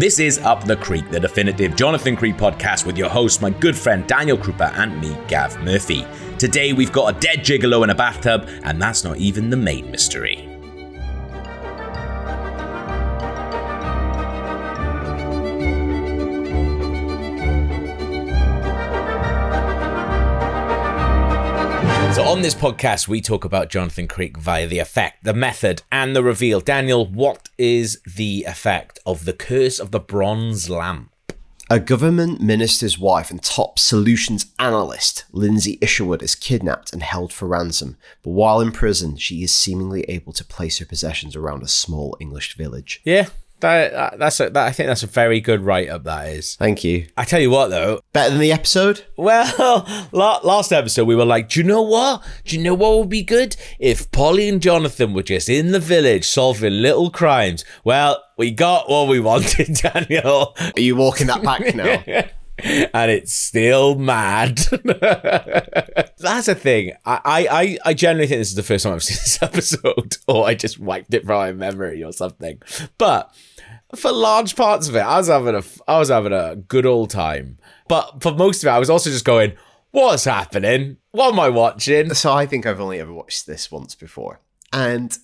This is Up the Creek, the definitive Jonathan Creek podcast with your host, my good friend Daniel Krupa, and me, Gav Murphy. Today we've got a dead gigolo in a bathtub, and that's not even the main mystery. On this podcast, we talk about Jonathan Creek via the effect, the method, and the reveal. Daniel, what is the effect of the curse of the bronze lamp? A government minister's wife and top solutions analyst, Lindsay Isherwood, is kidnapped and held for ransom. But while in prison, she is seemingly able to place her possessions around a small English village. Yeah, that, that that's a, that, I think that's a very good write up. That is. Thank you. I tell you what, though. Better than the episode? Well, last episode we were like, do you know what? Do you know what would be good if Polly and Jonathan were just in the village solving little crimes? Well, we got what we wanted, Daniel. Are you walking that back now? and it's still mad. That's a thing. I, I, I generally think this is the first time I've seen this episode, or I just wiped it from my memory or something. But for large parts of it, I was having a, I was having a good old time. But for most of it, I was also just going, "What's happening? What am I watching?" So I think I've only ever watched this once before. And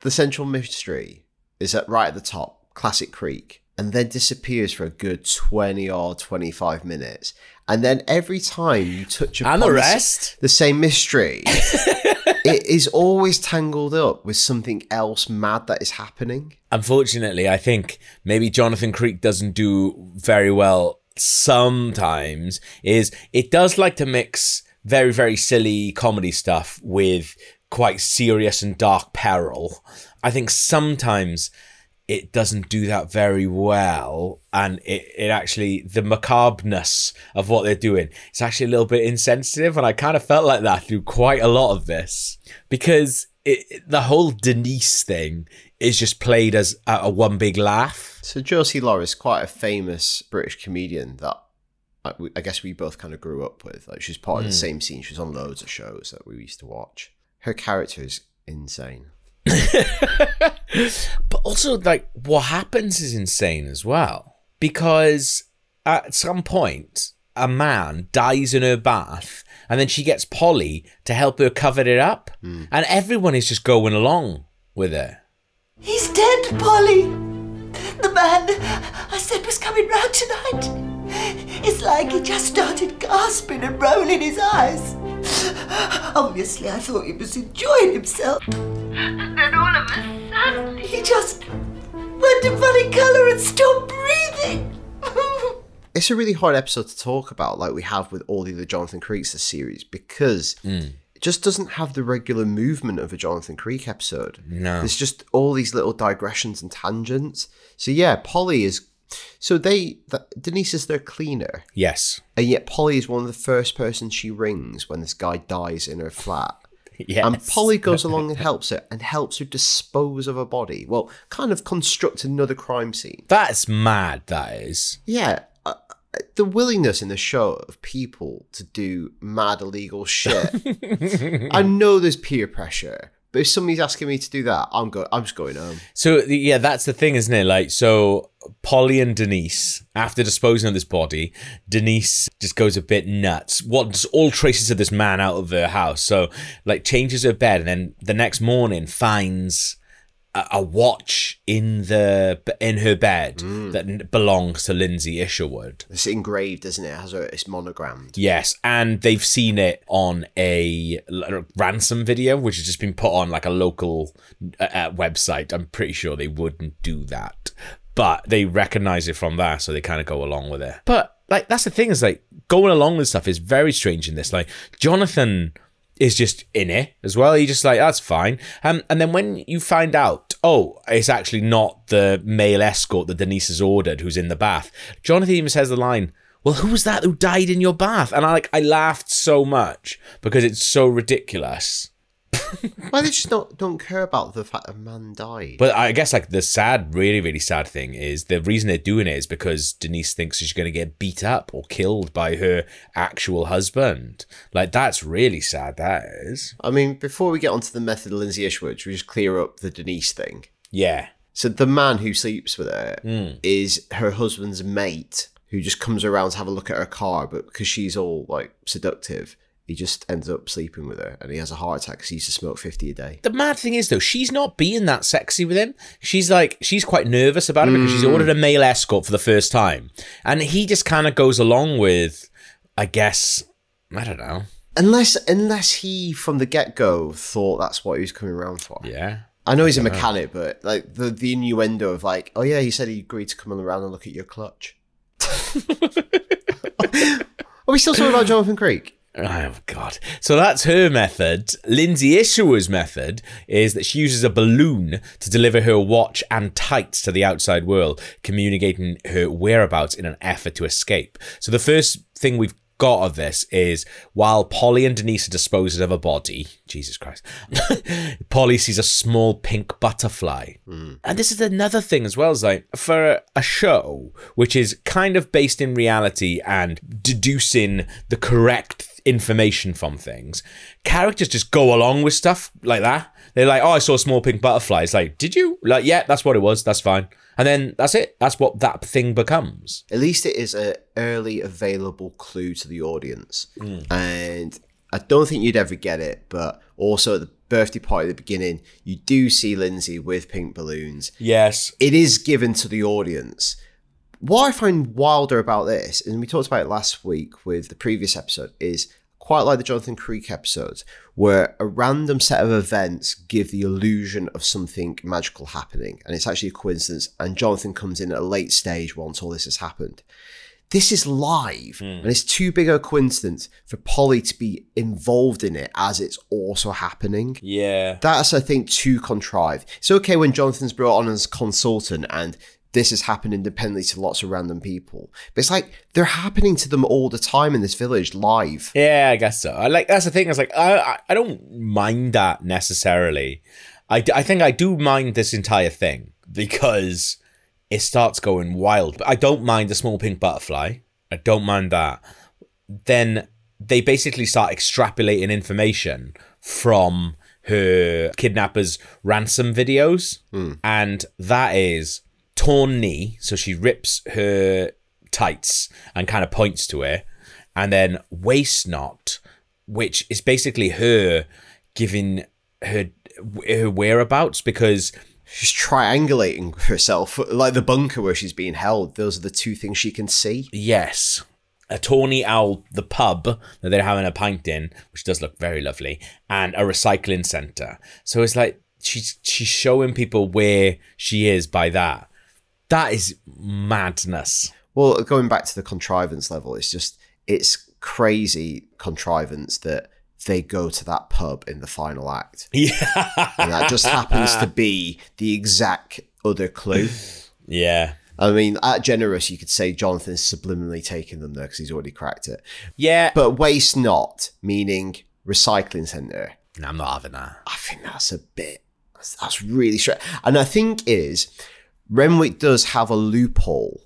the central mystery is that right at the top, Classic Creek, and then disappears for a good 20 or 25 minutes. And then every time you touch upon And the rest? the same mystery, it is always tangled up with something else mad that is happening. Unfortunately, I think maybe Jonathan Creek doesn't do very well sometimes is it does like to mix very very silly comedy stuff with quite serious and dark peril. I think sometimes it doesn't do that very well and it, it actually the macabreness of what they're doing it's actually a little bit insensitive and i kind of felt like that through quite a lot of this because it, the whole denise thing is just played as a, a one big laugh So Josie Law is quite a famous British comedian that I, we- I guess we both kind of grew up with. Like she's part of the hmm. same scene. She was on loads of shows that we used to watch. Her character is insane. but also like what happens is insane as well because at some point a man dies in her bath and then she gets polly to help her cover it up hmm. and everyone is just going along with her He's dead, Polly. The man I said was coming round tonight. It's like he just started gasping and rolling his eyes. Obviously, I thought he was enjoying himself. And then all of a sudden, he just went a funny colour and stopped breathing. It's a really hard episode to talk about, like we have with all the other Jonathan Creeks this series, because mm. it just doesn't have the regular movement of a Jonathan Creek episode. No. There's just all these little digressions and tangents. So yeah, Polly is. So they, th- Denise is their cleaner, yes and yet Polly is one of the first persons she rings when this guy dies in her flat. yes And Polly goes along and helps her, and helps her dispose of a body. Well, kind of construct another crime scene. that's mad that is Yeah, uh, uh, the willingness in the show of people to do mad illegal shit. I know there's peer pressure, but if somebody's asking me to do that, I'm go. I'm just going home. So yeah, that's the thing, isn't it? Like, so Polly and Denise, after disposing of this body, Denise just goes a bit nuts. Wants all traces of this man out of her house. So like changes her bed, and then the next morning finds a, watch in the in her bed that belongs to Lindsay Isherwood. It's engraved, isn't it? It has a, it's monogrammed. Yes, and they've seen it on a ransom video, which has just been put on like a local uh, uh, website. I'm pretty sure they wouldn't do that, but they recognize it from that, so they kind of go along with it. But like, that's the thing is like going along with stuff is very strange in this. Like, Jonathan is just in it as well. He's just like, that's fine. Um, and then when you find out, oh, it's actually not the male escort that Denise has ordered who's in the bath, Jonathan even says the line, well, who was that who died in your bath? And I like, I laughed so much because it's so ridiculous. Why they just not don't care about the fact a man died? But I guess like the sad, really, really sad thing is the reason they're doing it is because Denise thinks she's going to get beat up or killed by her actual husband. Like that's really sad. That is. I mean, before we get onto the method of Lindsay Isherwood, should we just clear up the Denise thing? Yeah. So the man who sleeps with her Hmm. is her husband's mate who just comes around to have a look at her car, but because she's all like seductive, he just ends up sleeping with her and he has a heart attack because he used to smoke 50 a day. The mad thing is though, she's not being that sexy with him. She's like she's quite nervous about it because she's mm. ordered a male escort for the first time. And he just kind of goes along with I guess I don't know. Unless unless he from the get go thought that's what he was coming around for. Yeah. I know he's a mechanic, but like the, the innuendo of like, oh yeah, he said he agreed to come around and look at your clutch. Are we still talking about Jonathan Creek? Oh god. So that's her method. Lindsay Isherwood's method is that she uses a balloon to deliver her watch and tights to the outside world, communicating her whereabouts in an effort to escape. So the first thing we've got of this is while Polly and Denise are disposed of a body, Jesus Christ, Polly sees a small pink butterfly. Hmm. And this is another thing as well, is like for a show which is kind of based in reality and deducing the correct information from things, characters just go along with stuff like that. They're like, oh, I saw a small pink butterfly. It's like, did you? Like, yeah, that's what it was. That's fine. And then that's it. That's what that thing becomes. At least it is a early available clue to the audience, hmm. and I don't think you'd ever get it. But also at the birthday party at the beginning, you do see Lindsay with pink balloons. Yes. It is given to the audience. What I find wilder about this, and we talked about it last week with the previous episode, is quite like the Jonathan Creek episodes, where a random set of events give the illusion of something magical happening, and it's actually a coincidence, and Jonathan comes in at a late stage once all this has happened. This is live, hmm. and it's too big a coincidence for Polly to be involved in it as it's also happening. Yeah. That's, I think, too contrived. It's okay when Jonathan's brought on as consultant and this has happened independently to lots of random people. But it's like they're happening to them all the time in this village live. Yeah, I guess so. I like that's the thing. I was like I I- I don't mind that necessarily. I, I think I do mind this entire thing because it starts going wild. But I don't mind the small pink butterfly. I don't mind that. Then they basically start extrapolating information from her kidnapper's ransom videos, hmm. and that is torn knee. So she rips her tights and kind of points to it, and then waist knot, which is basically her giving her her whereabouts because She's triangulating herself, like the bunker where she's being held. Those are the two things she can see. yes. A Tawny Owl, the pub that they're having a pint in, which does look very lovely, and a recycling centre. So it's like she's she's showing people where she is by that. That is madness. Well, going back to the contrivance level, it's just, it's crazy contrivance that they go to that pub in the final act. Yeah. And that just happens to be the exact other clue. yeah. I mean, at generous, you could say Jonathan's subliminally taking them there because he's already cracked it. Yeah. But waste not, meaning recycling centre. No, I'm not having that. I think that's a bit. That's, that's really straight. And I think is Renwick does have a loophole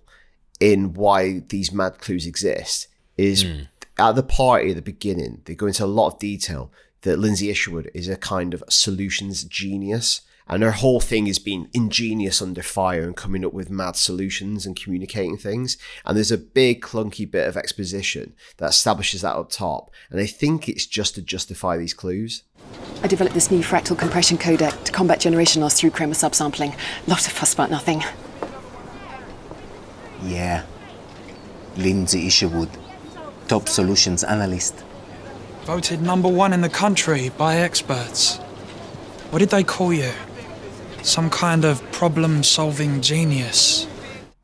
in why these mad clues exist. Is hmm. at the party at the beginning, they go into a lot of detail that Lindsay Isherwood is a kind of solutions genius. And her whole thing is being ingenious under fire and coming up with mad solutions and communicating things. And there's a big clunky bit of exposition that establishes that up top. And I think it's just to justify these clues. I developed this new fractal compression codec to combat generation loss through chroma subsampling. Lot of fuss about nothing. Yeah. Lindsay Isherwood, top solutions analyst. Voted number one in the country by experts. What did they call you? Some kind of problem solving genius.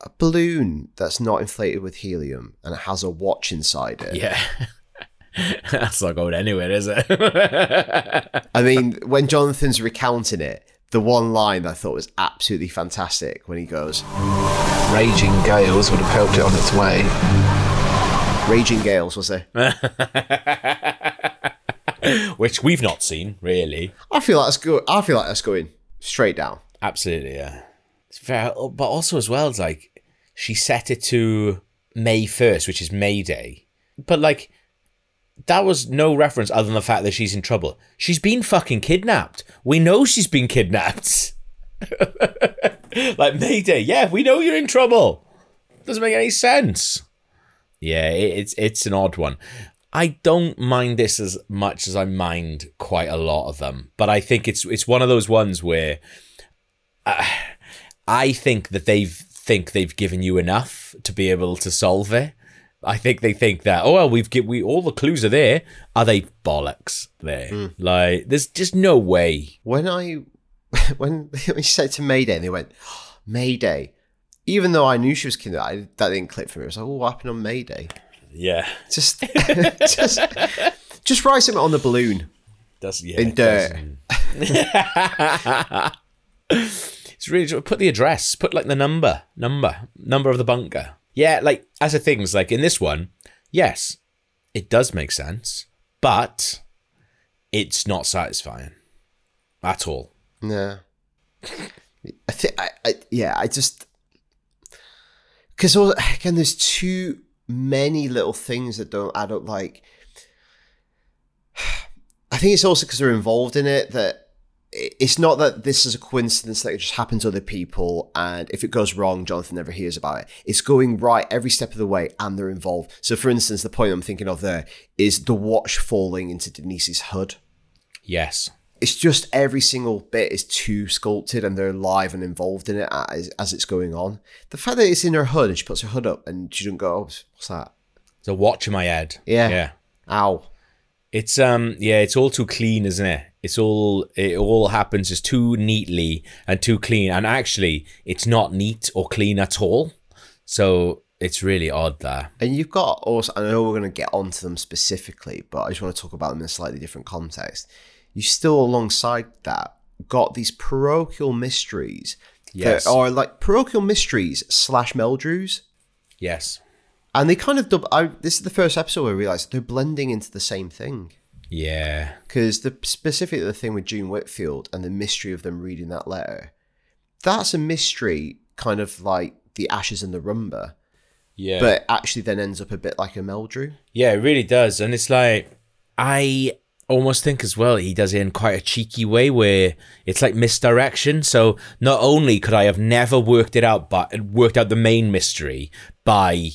a balloon that's not inflated with helium and it has a watch inside it. Yeah. That's not going anywhere, is it? I mean, when Jonathan's recounting it, the one line I thought was absolutely fantastic when he goes, Raging gales would have helped it on its way. Raging Gales, was there? Which we've not seen, really. I feel like that's good. I feel like that's going straight down. Absolutely, yeah. It's very, oh, but also as well, it's like she set it to May first, which is May Day. But like, that was no reference other than the fact that she's in trouble. She's been fucking kidnapped. We know she's been kidnapped. like Mayday, yeah, we know you're in trouble. Doesn't make any sense. Yeah, it, it's it's an odd one. I don't mind this as much as I mind quite a lot of them, but I think it's it's one of those ones where uh, I think that they think they've given you enough to be able to solve it. I think they think that oh well we've give we all the clues are there. Are they bollocks there? Like there's just no way. When I when we said to Mayday, and they went Mayday, even though I knew she was kidnapped, I, that didn't click for me. I was like, oh, what happened on Mayday? Yeah, Just, just, just write something on the balloon. That's yeah. In dirt. it's really put the address, put like the number, number, number of the bunker. Yeah, like as a things like in this one, yes, it does make sense, but it's not satisfying at all. No. I think I, I yeah, I just because again, there's too many little things that don't add up. Like, I think it's also because they're involved in it that it's not that this is a coincidence that it just happened to other people, and if it goes wrong, Jonathan never hears about it. It's going right every step of the way, and they're involved. So, for instance, the point I'm thinking of there is the watch falling into Denise's hood Yes. It's just every single bit is too sculpted and they're live and involved in it as, as it's going on. The fact that it's in her hood and she puts her hood up and she doesn't go, oh, what's that? It's a watch in my head. Yeah. Yeah. Ow. It's um yeah, it's all too clean, isn't it? It's all it all happens just too neatly and too clean. And actually, it's not neat or clean at all. So it's really odd there. And you've got also, I know we're going to get onto them specifically, but I just want to talk about them in a slightly different context. You still, alongside that, got these parochial mysteries Yes. that are like parochial mysteries slash Meldrews. Yes. And they kind of, dub- I, this is the first episode where I realised they're blending into the same thing. Yeah. because the specifically the thing with June Whitfield and the mystery of them reading that letter, that's a mystery, kind of like the ashes and the rumba, Yeah. but actually then ends up a bit like a Meldrew. Yeah, it really does. And it's like, I almost think as well, he does it in quite a cheeky way where it's like misdirection. So not only could I have never worked it out, but worked out the main mystery by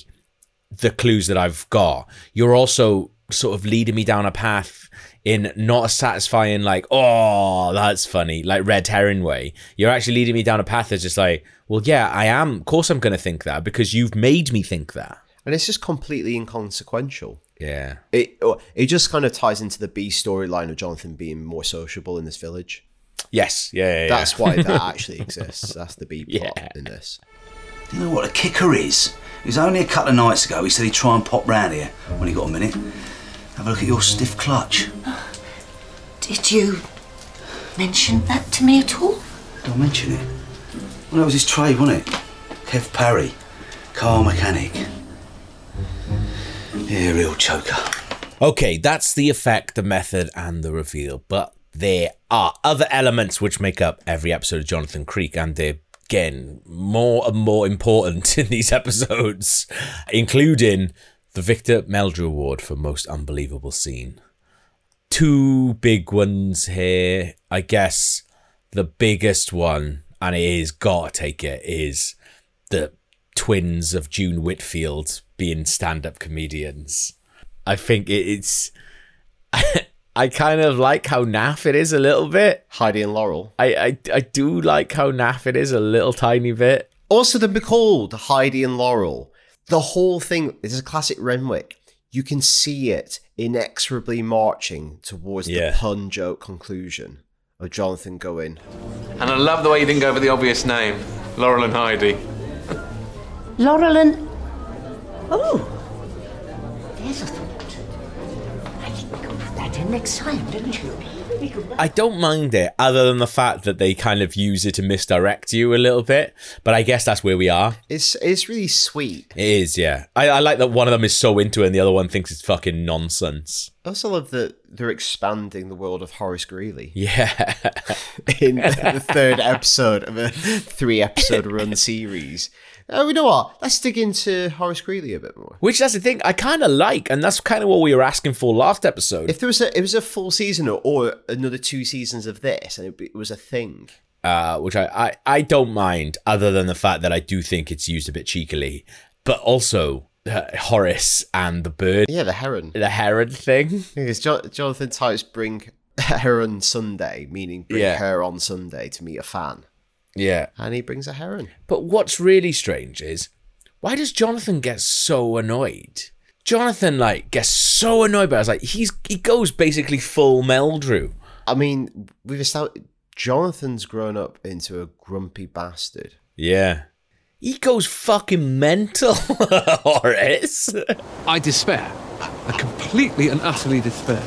the clues that I've got, you're also sort of leading me down a path in not a satisfying, like, oh, that's funny, like red herring way. You're actually leading me down a path that's just like, well, yeah, I am. Of course, I'm going to think that because you've made me think that. And it's just completely inconsequential. Yeah. It oh, it just kind of ties into the B storyline of Jonathan being more sociable in this village. Yes. Yeah. yeah, yeah. That's why that actually exists. That's the B plot Yeah. in this. Do you know what a kicker is? It was only a couple of nights ago he said he'd try and pop round here when he got a minute. Have a look at your stiff clutch. Did you mention that to me at all? Don't mention it? Well, that was his trade, wasn't it? Kev Parry, car mechanic. Yeah, real choker. Okay, that's the effect, the method, and the reveal. But there are other elements which make up every episode of Jonathan Creek, and they're again more and more important in these episodes, including the Victor Meldrew Award for Most Unbelievable Scene. Two big ones here. I guess the biggest one, and it is gotta take it, is the twins of June Whitfield being stand-up comedians. I think it's. I kind of like how naff it is a little bit. Heidi and Laurel. I, I I do like how naff it is a little tiny bit. Also, the called Heidi and Laurel. The whole thing is a classic Renwick. You can see it inexorably marching towards Yeah. the pun joke conclusion of Jonathan going, And I love the way you didn't go for the obvious name Laurel and Heidi. Laurel and. Oh! There's a thought. I think we could put that in next time, didn't you? I don't mind it, other than the fact that they kind of use it to misdirect you a little bit. But I guess that's where we are. it's it's really sweet. It is, yeah. I, I like that one of them is so into it and the other one thinks it's fucking nonsense. I also love that they're expanding the world of Horace Greeley Yeah. in the third episode of a three episode run series. Oh, you know what? Let's dig into Horace Greeley a bit more. Which that's the thing I kind of like, and that's kind of what we were asking for last episode. If there was a it was a full season or, or another two seasons of this, and it, be- it was a thing. uh, which I, I I don't mind, other than the fact that I do think it's used a bit cheekily, but also uh, Horace and the bird, Yeah, the heron. the heron thing. Because jo- Jonathan types bring heron Sunday, meaning bring Yeah. her on Sunday to meet a fan. Yeah, And he brings a heron. But what's really strange is why does Jonathan get so annoyed? Jonathan like gets so annoyed by us. Like he's he goes basically full Meldrew. I mean, we've established Jonathan's grown up into a grumpy bastard. Yeah. He goes fucking mental, Horace. I despair. I completely and utterly despair.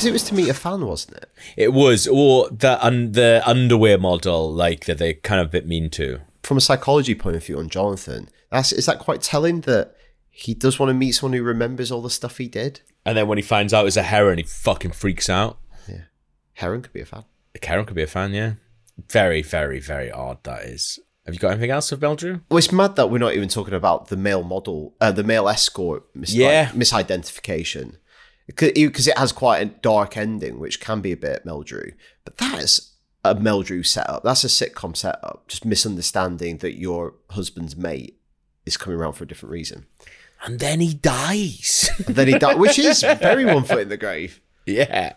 Because it was to meet a fan, wasn't it? It was, or the un- the underwear model, like that they kind of a bit mean to. From a psychology point of view on Jonathan, that's is that quite telling that he does want to meet someone who remembers all the stuff he did? And then when he finds out it's a heron, he fucking freaks out. Yeah, heron could be a fan. Karen could be a fan, yeah. Very, very, very odd. That is. Have you got anything else of Meldrew? Well, it's mad that we're not even talking about the male model, uh, the male escort mis- Yeah. like, misidentification. Because it has quite a dark ending, which can be a bit Meldrew. But that is a Meldrew setup. That's a sitcom setup. Just misunderstanding that your husband's mate is coming around for a different reason. And then he dies. And then he dies, which is very one foot in the grave. yeah.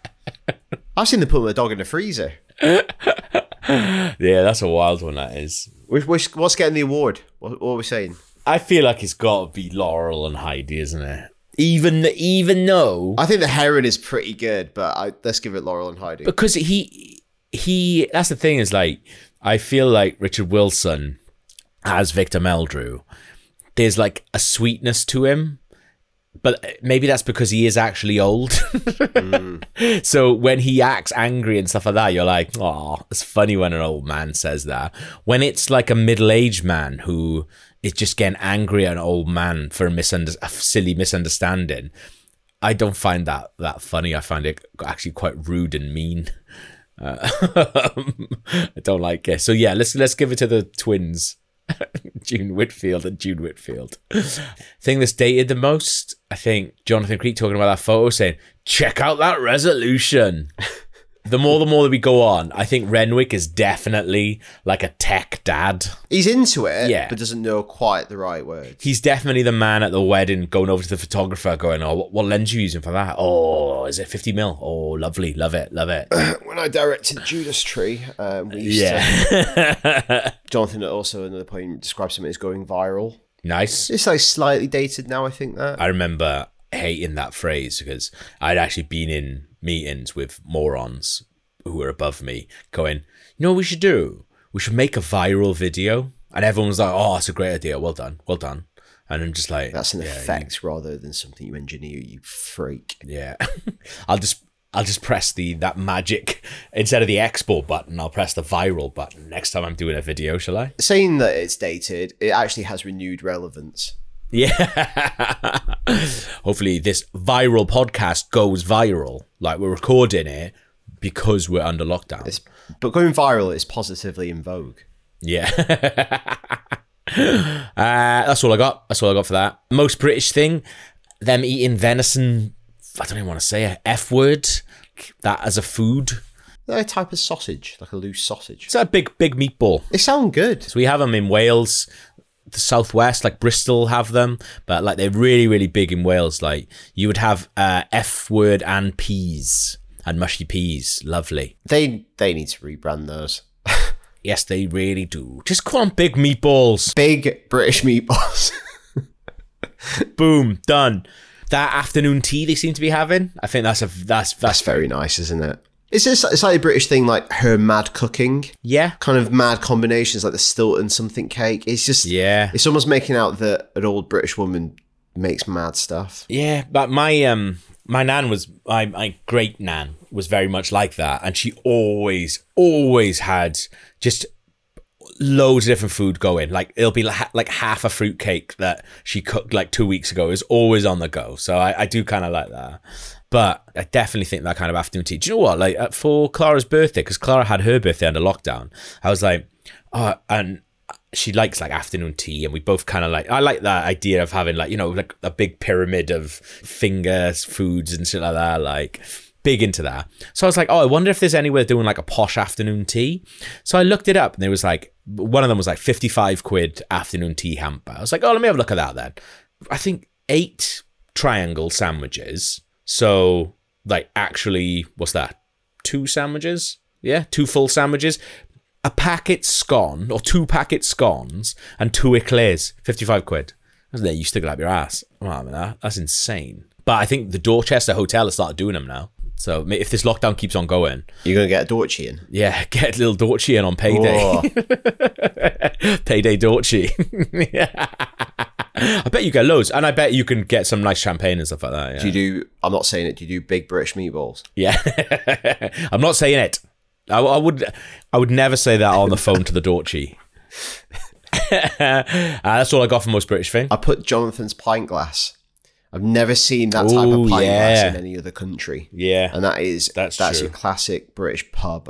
I've seen them put a dog in the freezer. Yeah, that's a wild one, that is. Which, which, what's getting the award? What, what are we saying? I feel like it's got to be Laurel and Heidi, isn't it? Even even though I think the heron is pretty good, but I, let's give it Laurel and Hardy because he he that's the thing is like I feel like Richard Wilson as Victor Meldrew. There's like a sweetness to him, but uh, maybe that's because he is actually old. So when he acts angry and stuff like that, you're like, oh, it's funny when an old man says that. When it's like a middle-aged man who is just getting angry at an old man for a, misunder- a silly misunderstanding, I don't find that that funny. I find it actually quite rude and mean. Uh, I don't like it. So yeah, let's let's give it to the twins, June Whitfield and June Whitfield. Thing that's dated the most, I think Jonathan Creek talking about that photo, saying, "Check out that resolution." the more the more that we go on, I think Renwick is definitely like a tech dad. He's into it, Yeah. but doesn't know quite the right words. He's definitely the man at the wedding going over to the photographer, going, "Oh, what, what lens are you using for that? Oh, is it fifty mil? Oh, lovely, love it, love it." when I directed Judas Tree, um, we used yeah, to, Jonathan also another point describes him as going viral. nice. It's like slightly dated now. I think that I remember hating that phrase because I'd actually been in meetings with morons who were above me going, you know what we should do? We should make a viral video. And everyone was like, oh, that's a great idea. Well done. Well done. And I'm just like, that's an yeah, effect rather than something you engineer. You freak. Yeah. I'll just I'll just press the that magic instead of the export button, I'll press the viral button next time I'm doing a video, shall I? Saying that it's dated, it actually has renewed relevance. Yeah. Hopefully this viral podcast goes viral. Like we're recording it because we're under lockdown. It's, but going viral is positively in vogue. Yeah. uh, that's all I got. That's all I got for that. Most British thing, them eating venison. I don't even want to say it. F word. That as a food. They're a type of sausage, like a loose sausage. It's a big, big meatball. They sound good. So we have them in Wales, the southwest, like Bristol have them, but like they're really, really big in Wales. Like you would have uh, F word and peas and mushy peas. Lovely. They they need to rebrand those. Yes, they really do. Just call them big meatballs. Big British meatballs. Boom, done. That afternoon tea they seem to be having. I think that's a that's That's that's very nice, isn't it? Is this a slightly British thing like her mad cooking? yeah. Kind of mad combinations like the Stilton something cake. It's just Yeah. It's almost making out that an old British woman makes mad stuff. Yeah, but my um my nan was my my great nan was very much like that, and she always always had just loads of different food going. Like it'll be like, like half a fruit cake that she cooked like two weeks ago is always on the go. So I, I do kind of like that. But I definitely think that kind of afternoon tea. Do you know what? Like uh, for Clara's birthday, because Clara had her birthday under lockdown, I was like, oh, and she likes like afternoon tea, and we both kind of like. I like that idea of having like you know like a big pyramid of fingers, foods, and shit like that. Like big into that. So I was like, oh, I wonder if there's anywhere doing like a posh afternoon tea. So I looked it up and there was like, one of them was like 55 quid afternoon tea hamper. I was like, oh, let me have a look at that then. I think eight triangle sandwiches. So like actually, what's that? Two sandwiches? Yeah, two full sandwiches. A packet scone or two packet scones and two eclairs, 55 quid. Wasn't? You stick it up your ass. Wow, that, that's insane. But I think the Dorchester Hotel has started doing them now. So if this lockdown keeps on going, You're going to get a Dorchy in. yeah, get a little Dorchy in on payday. Oh, payday Dorchy. I bet you get loads, and I bet you can get some nice champagne and stuff like that. Yeah, do you do, I'm not saying it, do you do big British meatballs? yeah. I'm not saying it. I, I would, I would never say that on the phone to the Dorchy. uh, that's all I got for most British thing. I put Jonathan's pint glass. I've never seen that type Ooh, of pint glass in any other country. Yeah, And that is That's that's true. your classic British pub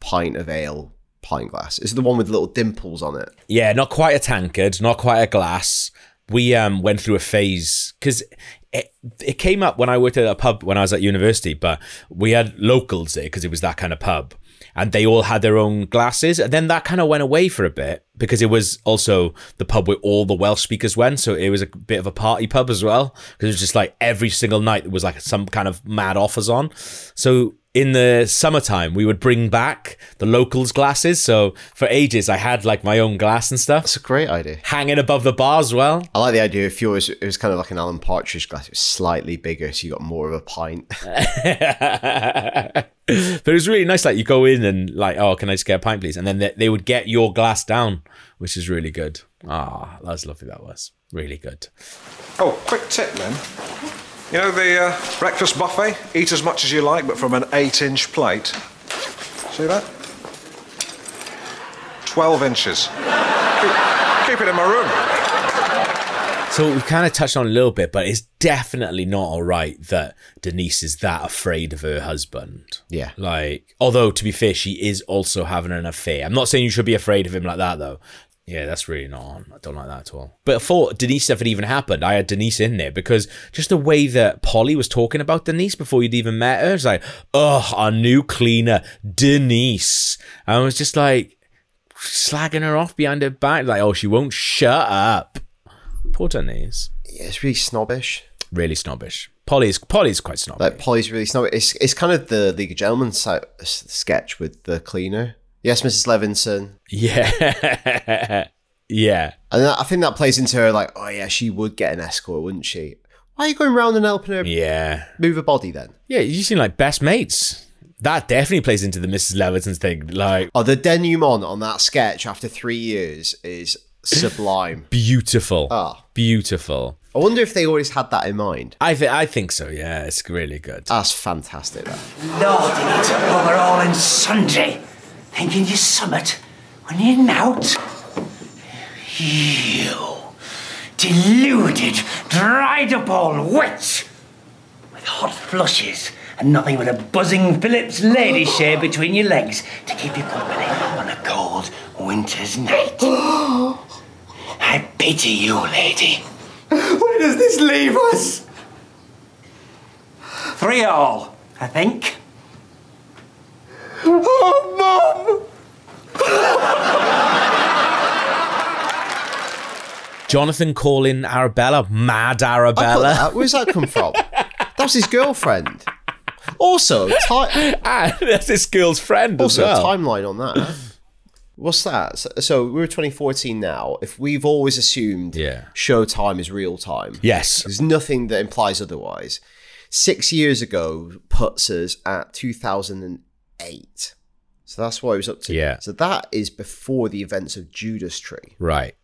pint of ale pint glass. It's the one with little dimples on it. Yeah, not quite a tankard, not quite a glass. We um went through a phase because it, it came up when I worked at a pub when I was at university, but we had locals there because it was that kind of pub. And they all had their own glasses. And then that kind of went away for a bit because it was also the pub where all the Welsh speakers went. So it was a bit of a party pub as well. Because it was just like every single night there was like some kind of mad offers on. So in the summertime, we would bring back the locals' glasses. So for ages, I had like my own glass and stuff That's a great idea. hanging above the bar as well. I like the idea if yours it was kind of like an Alan Partridge glass. It was slightly bigger, so you got more of a pint. but it was really nice. Like you go in and like, oh, can I just get a pint, please? And then they, they would get your glass down, which is really good. Ah, that was lovely. That was really good. Oh, quick tip, then. You know the uh, breakfast buffet? Eat as much as you like, but from an eight inch plate. See that? 12 inches. keep, keep it in my room. So we kind of touched on a little bit, but it's definitely not all right that Denise is that afraid of her husband. Yeah. Like, although to be fair, she is also having an affair. I'm not saying you should be afraid of him like that, though. Yeah, that's really not on. I don't like that at all. But before Denise stuff even happened, I had Denise in there because just the way that Polly was talking about Denise before you'd even met her, it's like, oh, our new cleaner, Denise. And I was just like slagging her off behind her back, like, oh, she won't shut up. Poor Denise. Yeah, it's really snobbish. Really snobbish. Polly's Polly's quite snobbish. Like Polly's really snobbish. It's it's kind of the League of Gentlemen sketch with the cleaner. Yes, Mrs. Levinson. yeah. yeah. And I think that plays into her like, oh yeah, she would get an escort, wouldn't she? Why are you going around and helping her Yeah. move her body then? Yeah, you seem like best mates. That definitely plays into the Mrs. Levinson's thing. Like, Oh, the denouement on that sketch after three years is sublime. beautiful. Ah. Beautiful. I wonder if they always had that in mind. I, th- I think so, yeah. It's really good. That's fantastic. That. Lord, it over all and sundry, thinking your summit when you're not. You, deluded, dried up old witch, with hot flushes and nothing but a buzzing Philips Ladyshave between your legs to keep you company on a cold winter's night. I pity you, lady. Where does this leave us? Three all, I think. Oh, Mum! Jonathan calling Arabella mad Arabella. that. Where's that come from? that was his girlfriend. Also, ti- Ah, that's this girl's friend as also well. timeline on that. What's that? So, so we're 2014 now. If we've always assumed Yeah. Showtime is real time, Yes. there's nothing that implies otherwise. Six years ago puts us at 2008. So that's what I was up to. Yeah. So that is before the events of Judas Tree. Right.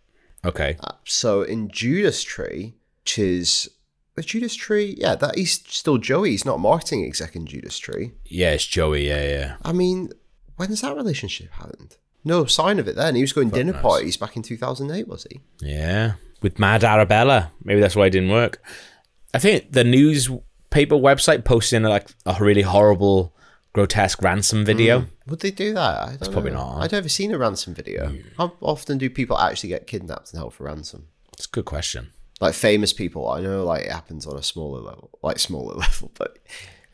Okay. Uh, so in Judas Tree, which is the Judas Tree, yeah, that he's still Joey. He's not marketing exec in Judas Tree. Yeah, it's Joey. Yeah, yeah. I mean, when's that relationship happened? No sign of it then. He was going dinner knows. parties back in 2008, was he? Yeah. With Mad Arabella. Maybe that's why it didn't work. I think the newspaper website posted like a really horrible, grotesque ransom video. Mm. Would they do that? I don't probably know. not. I'd never seen a ransom video. How often do people actually get kidnapped and held for ransom? It's a good question. Like famous people, I know like it happens on a smaller level, like smaller level, but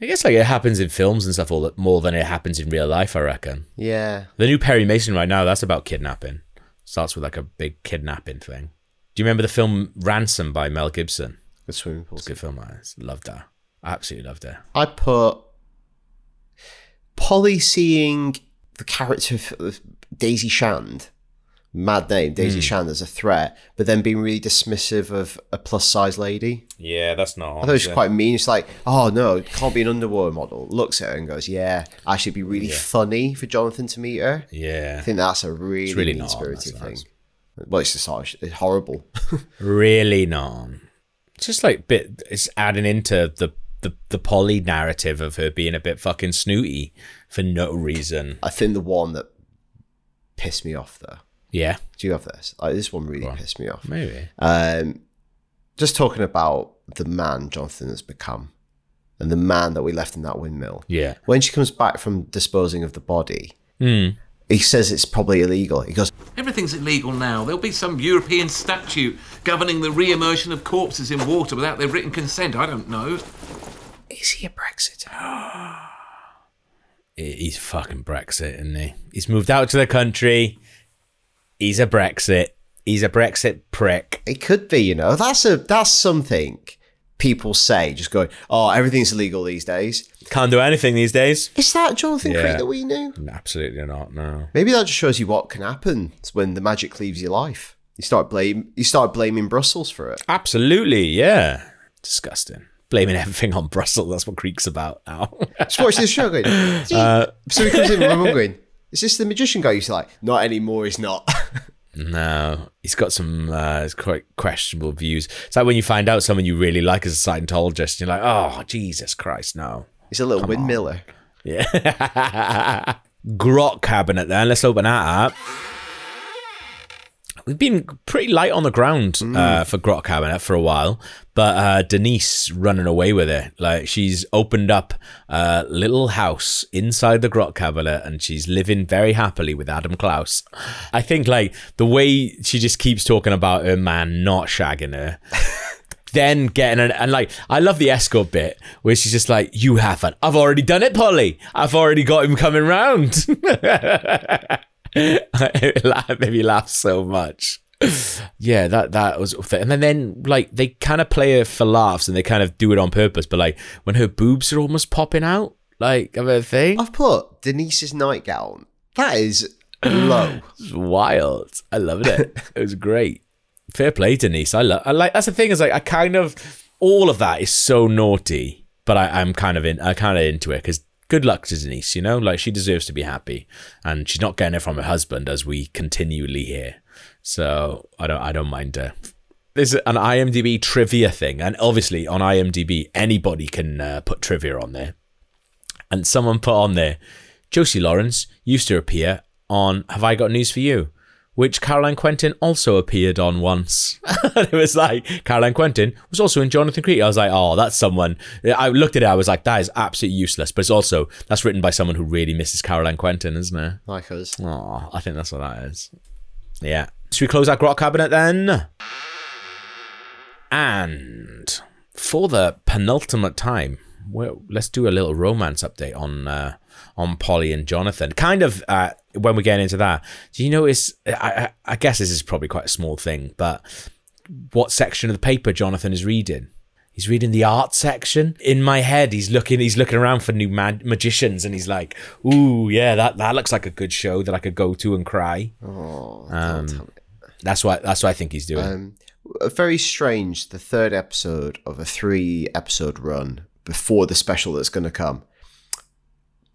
I guess like it happens in films and stuff all that more than it happens in real life. I reckon. Yeah. The new Perry Mason right now, that's about kidnapping. Starts with like a big kidnapping thing. Do you remember the film Ransom by Mel Gibson? The swimming pool. It's a good film. I loved that. I absolutely loved it. I put Polly seeing the character of Daisy Shand, mad name, Daisy Hmm. Shand as a threat, but then being really dismissive of a plus size lady. Yeah, that's not. I thought it was quite mean. It's like, oh no, it can't be an underwear model. Looks at her and goes, yeah, actually, it'd be really funny for Jonathan to meet her. Yeah. I think that's a really, really mean spirited thing. nice. Well, it's just harsh. It's horrible. really not. It's just like bit. It's adding into the the the Polly narrative of her being a bit fucking snooty for no reason. I think the one that pissed me off though. Yeah, Do you have this? Like, this one really pissed me off. maybe. Um, just talking about the man Jonathan has become and the man that we left in that windmill. Yeah. When she comes back from disposing of the body, Hmm. he says it's probably illegal. He goes, Everything's illegal now. There'll be some European statute governing the re-immersion of corpses in water without their written consent. I don't know. Is he a Brexiter? He's fucking Brexit, isn't he? He's moved out to the country. He's a Brexit. He's a Brexit prick. It could be, you know. That's a that's something people say, just going, "Oh, everything's illegal these days." Can't do anything these days. Is that Jonathan Yeah. Creek that we knew? Absolutely not. No. Maybe that just shows you what can happen when the magic leaves your life. You start blame you start blaming Brussels for it. Absolutely, yeah. Disgusting. Blaming everything on Brussels. That's what Creek's about now. Just watch this show going. Uh, so he comes in and I'm going, is this the magician guy? He's like, not anymore, he's not. no, he's got some uh, quite questionable views. It's like when you find out someone you really like is a Scientologist, you're like, oh, Jesus Christ, no. He's a little windmiller. Yeah. Grot cabinet then. Let's open that up. We've been pretty light on the ground uh, for Grot Cabinet for a while, but uh, Denise running away with it. Like she's opened up a little house inside the Grot Cabinet, and she's living very happily with Adam Klaus. I think like the way she just keeps talking about her man not shagging her. then getting an and like I love the escort bit where she's just like, "You haven't. I've already done it, Polly. I've already got him coming round." it made me laugh so much. Yeah, that that was, and then then like they kind of play it for laughs and they kind of do it on purpose. But like when her boobs are almost popping out, like of a thing, I've put Denise's nightgown. That is low. It's wild. I loved it. it was great. Fair play, Denise. I love. I like. That's the thing is like I kind of all of that is so naughty, but I, I'm kind of in. I kind of into it because good luck to Denise. You know, like she deserves to be happy, and she's not getting it from her husband as we continually hear. So I don't. I don't mind her. There's an IMDb trivia thing, and obviously on IMDb anybody can uh, put trivia on there. And someone put on there, Josie Lawrence used to appear on Have I Got News for You, which Caroline Quentin also appeared on once. it was like, Caroline Quentin was also in Jonathan Creek. I was like, oh, that's someone. I looked at it, I was like, that is absolutely useless. But it's also, that's written by someone who really misses Caroline Quentin, isn't it? Like us. Oh, I think that's what that is. Yeah. Should we close our grot cabinet then? And for the penultimate time, well, let's do a little romance update on uh, on Polly and Jonathan. Kind of uh, when we get into that, do you notice? I, I, guess this is probably quite a small thing, but what section of the paper Jonathan is reading? He's reading the art section. In my head, he's looking. He's looking around for new mag- magicians, and he's like, "Ooh, yeah, that that looks like a good show that I could go to and cry." Oh, Um, don't tell me. That's what that's what I think he's doing. Um, very strange. The third episode of a three episode run before the special that's going to come,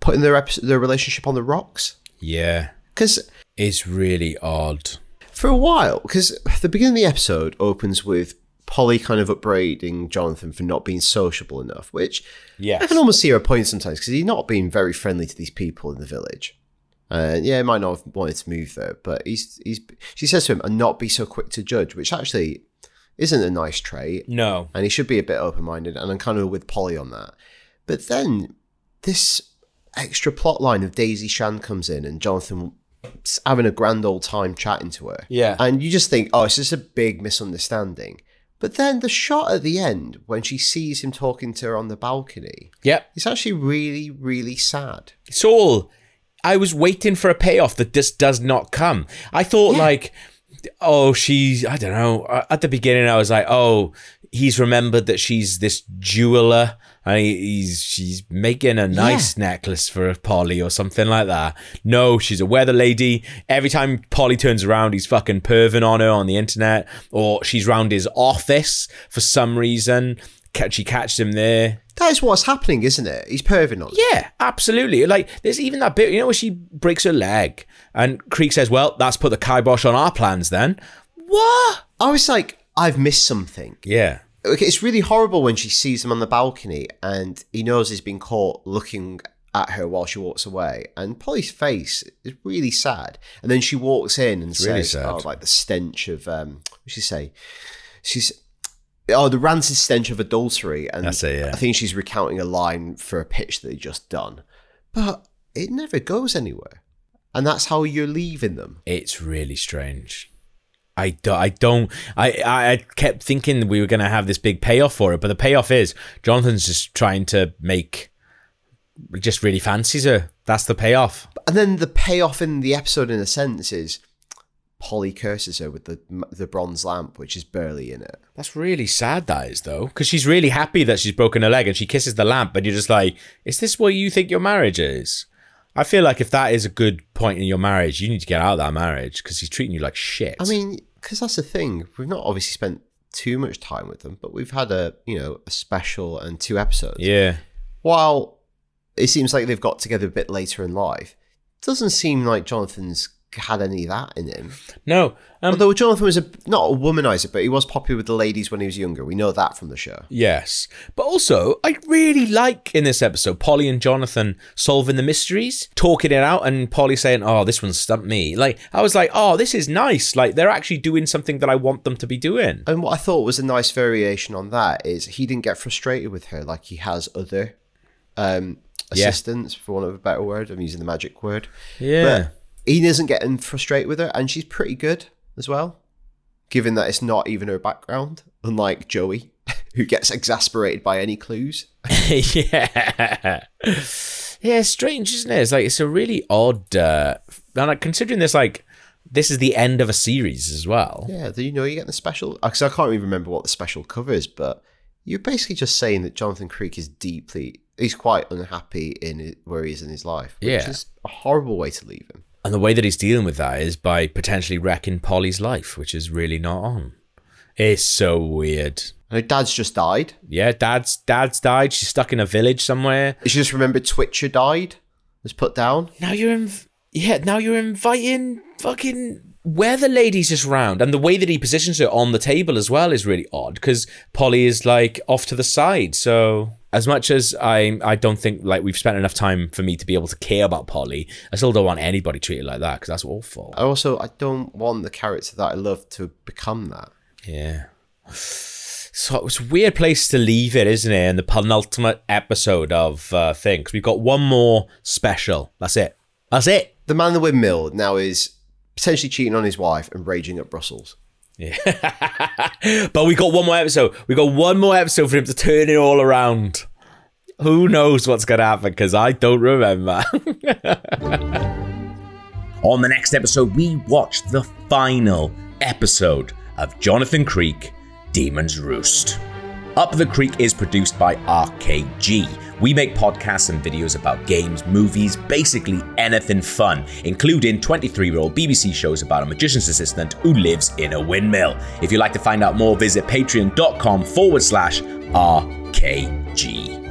putting their episode, their relationship on the rocks. yeah, Because it's really odd. for a while, because the beginning of the episode opens with Polly kind of upbraiding Jonathan for not being sociable enough, which Yes. I can almost see her point sometimes because he's not being very friendly to these people in the village. Uh, yeah, he might not have wanted to move there, but he's he's. She says to him, "And not be so quick to judge," which actually isn't a nice trait. No. and he should be a bit open minded. And I'm kind of with Polly on that. But then this extra plot line of Daisy Shand comes in, and Jonathan having a grand old time chatting to her. Yeah. and you just think, oh, it's just a big misunderstanding. But then the shot at the end when she sees him talking to her on the balcony, Yep. it's actually really, really sad. It's all. I was waiting for a payoff that just does not come. I thought like, oh, she's I don't know. At the beginning, I was like, oh, he's remembered that she's this jeweler. And he- he's she's making a nice necklace for Polly or something like that. No, she's a weather lady. Every time Polly turns around, he's fucking perving on her on the internet, or she's round his office for some reason. She catches him there. That is what's happening, isn't it? He's perving on. her. Yeah, absolutely. Like, there's even that bit, you know, where she breaks her leg, and Creek says, "Well, that's put the kibosh on our plans." Then, what? I was like, I've missed something. Yeah, it's really horrible when she sees him on the balcony and he knows he's been caught looking at her while she walks away. And Polly's face is really sad. And then she walks in and really says, sad. "Oh, like the stench of um, what did she say? She's oh, the rancid stench of adultery." And That's it, yeah. I think she's recounting a line for a pitch that they just done, but it never goes anywhere. And that's how you're leaving them. it's really strange. I don't. I don't. I. I kept thinking we were gonna have this big payoff for it, but the payoff is Jonathan's just trying to make, just really fancies her. That's the payoff. And then the payoff in the episode, in a sense, is Polly curses her with the the bronze lamp, which is barely in it. That's really sad. That is though, because she's really happy that she's broken her leg and she kisses the lamp, and you're just like, is this what you think your marriage is? I feel like if that is a good point in your marriage, you need to get out of that marriage because he's treating you like shit. I mean, because that's the thing. We've not obviously spent too much time with them, but we've had a you know a special and two episodes. yeah, While it seems like they've got together a bit later in life, doesn't seem like Jonathan's had any of that in him. no, um, Although Jonathan was a not a womanizer, but he was popular with the ladies when he was younger. We know that from the show. Yes. But also, I really like in this episode Polly and Jonathan solving the mysteries, talking it out, and Polly saying, Oh, this one stumped me. Like, I was like, Oh, this is nice. Like, they're actually doing something that I want them to be doing. And what I thought was a nice variation on that is he didn't get frustrated with her like he has other um, Yeah. assistants, for want of a better word. I'm using the magic word. Yeah. But he isn't getting frustrated with her, and she's pretty good as well, given that it's not even her background, unlike Joey, who gets exasperated by any clues. yeah. Yeah, strange, isn't it? It's like, it's a really odd. Uh, and like, considering this, like, this is the end of a series as well. Yeah, do you know you're getting the special? Because I can't even remember what the special covers, but you're basically just saying that Jonathan Creek is deeply, he's quite unhappy in where he is in his life, which Yeah. is a horrible way to leave him. And the way that he's dealing with that is by potentially wrecking Polly's life, which is really not on. It's so weird. Her dad's just died. Yeah, dad's dad's died. She's stuck in a village somewhere. She just remembered Twitcher died, was put down. Now you're inv- yeah. Now you're inviting fucking where the ladies just round, and the way that he positions her on the table as well is really odd because Polly is like off to the side. So as much as I I don't think like we've spent enough time for me to be able to care about Polly, I still don't want anybody treated like that because that's awful. I also, I don't want the character that I love to become that. Yeah. So it's a weird place to leave it, isn't it? In the penultimate episode of uh, things, we've got one more special. That's it. That's it. The man in the windmill now is potentially cheating on his wife and raging at Brussels. Yeah. but we got one more episode. We got one more episode for him to turn it all around. Who knows what's going to happen? Because I don't remember. On the next episode, we watched the final episode of Jonathan Creek Demon's Roost. Up the Creek is produced by RKG. We make podcasts and videos about games, movies, basically anything fun, including 23 year old BBC shows about a magician's assistant who lives in a windmill. If you'd like to find out more, visit patreon.com forward slash RKG.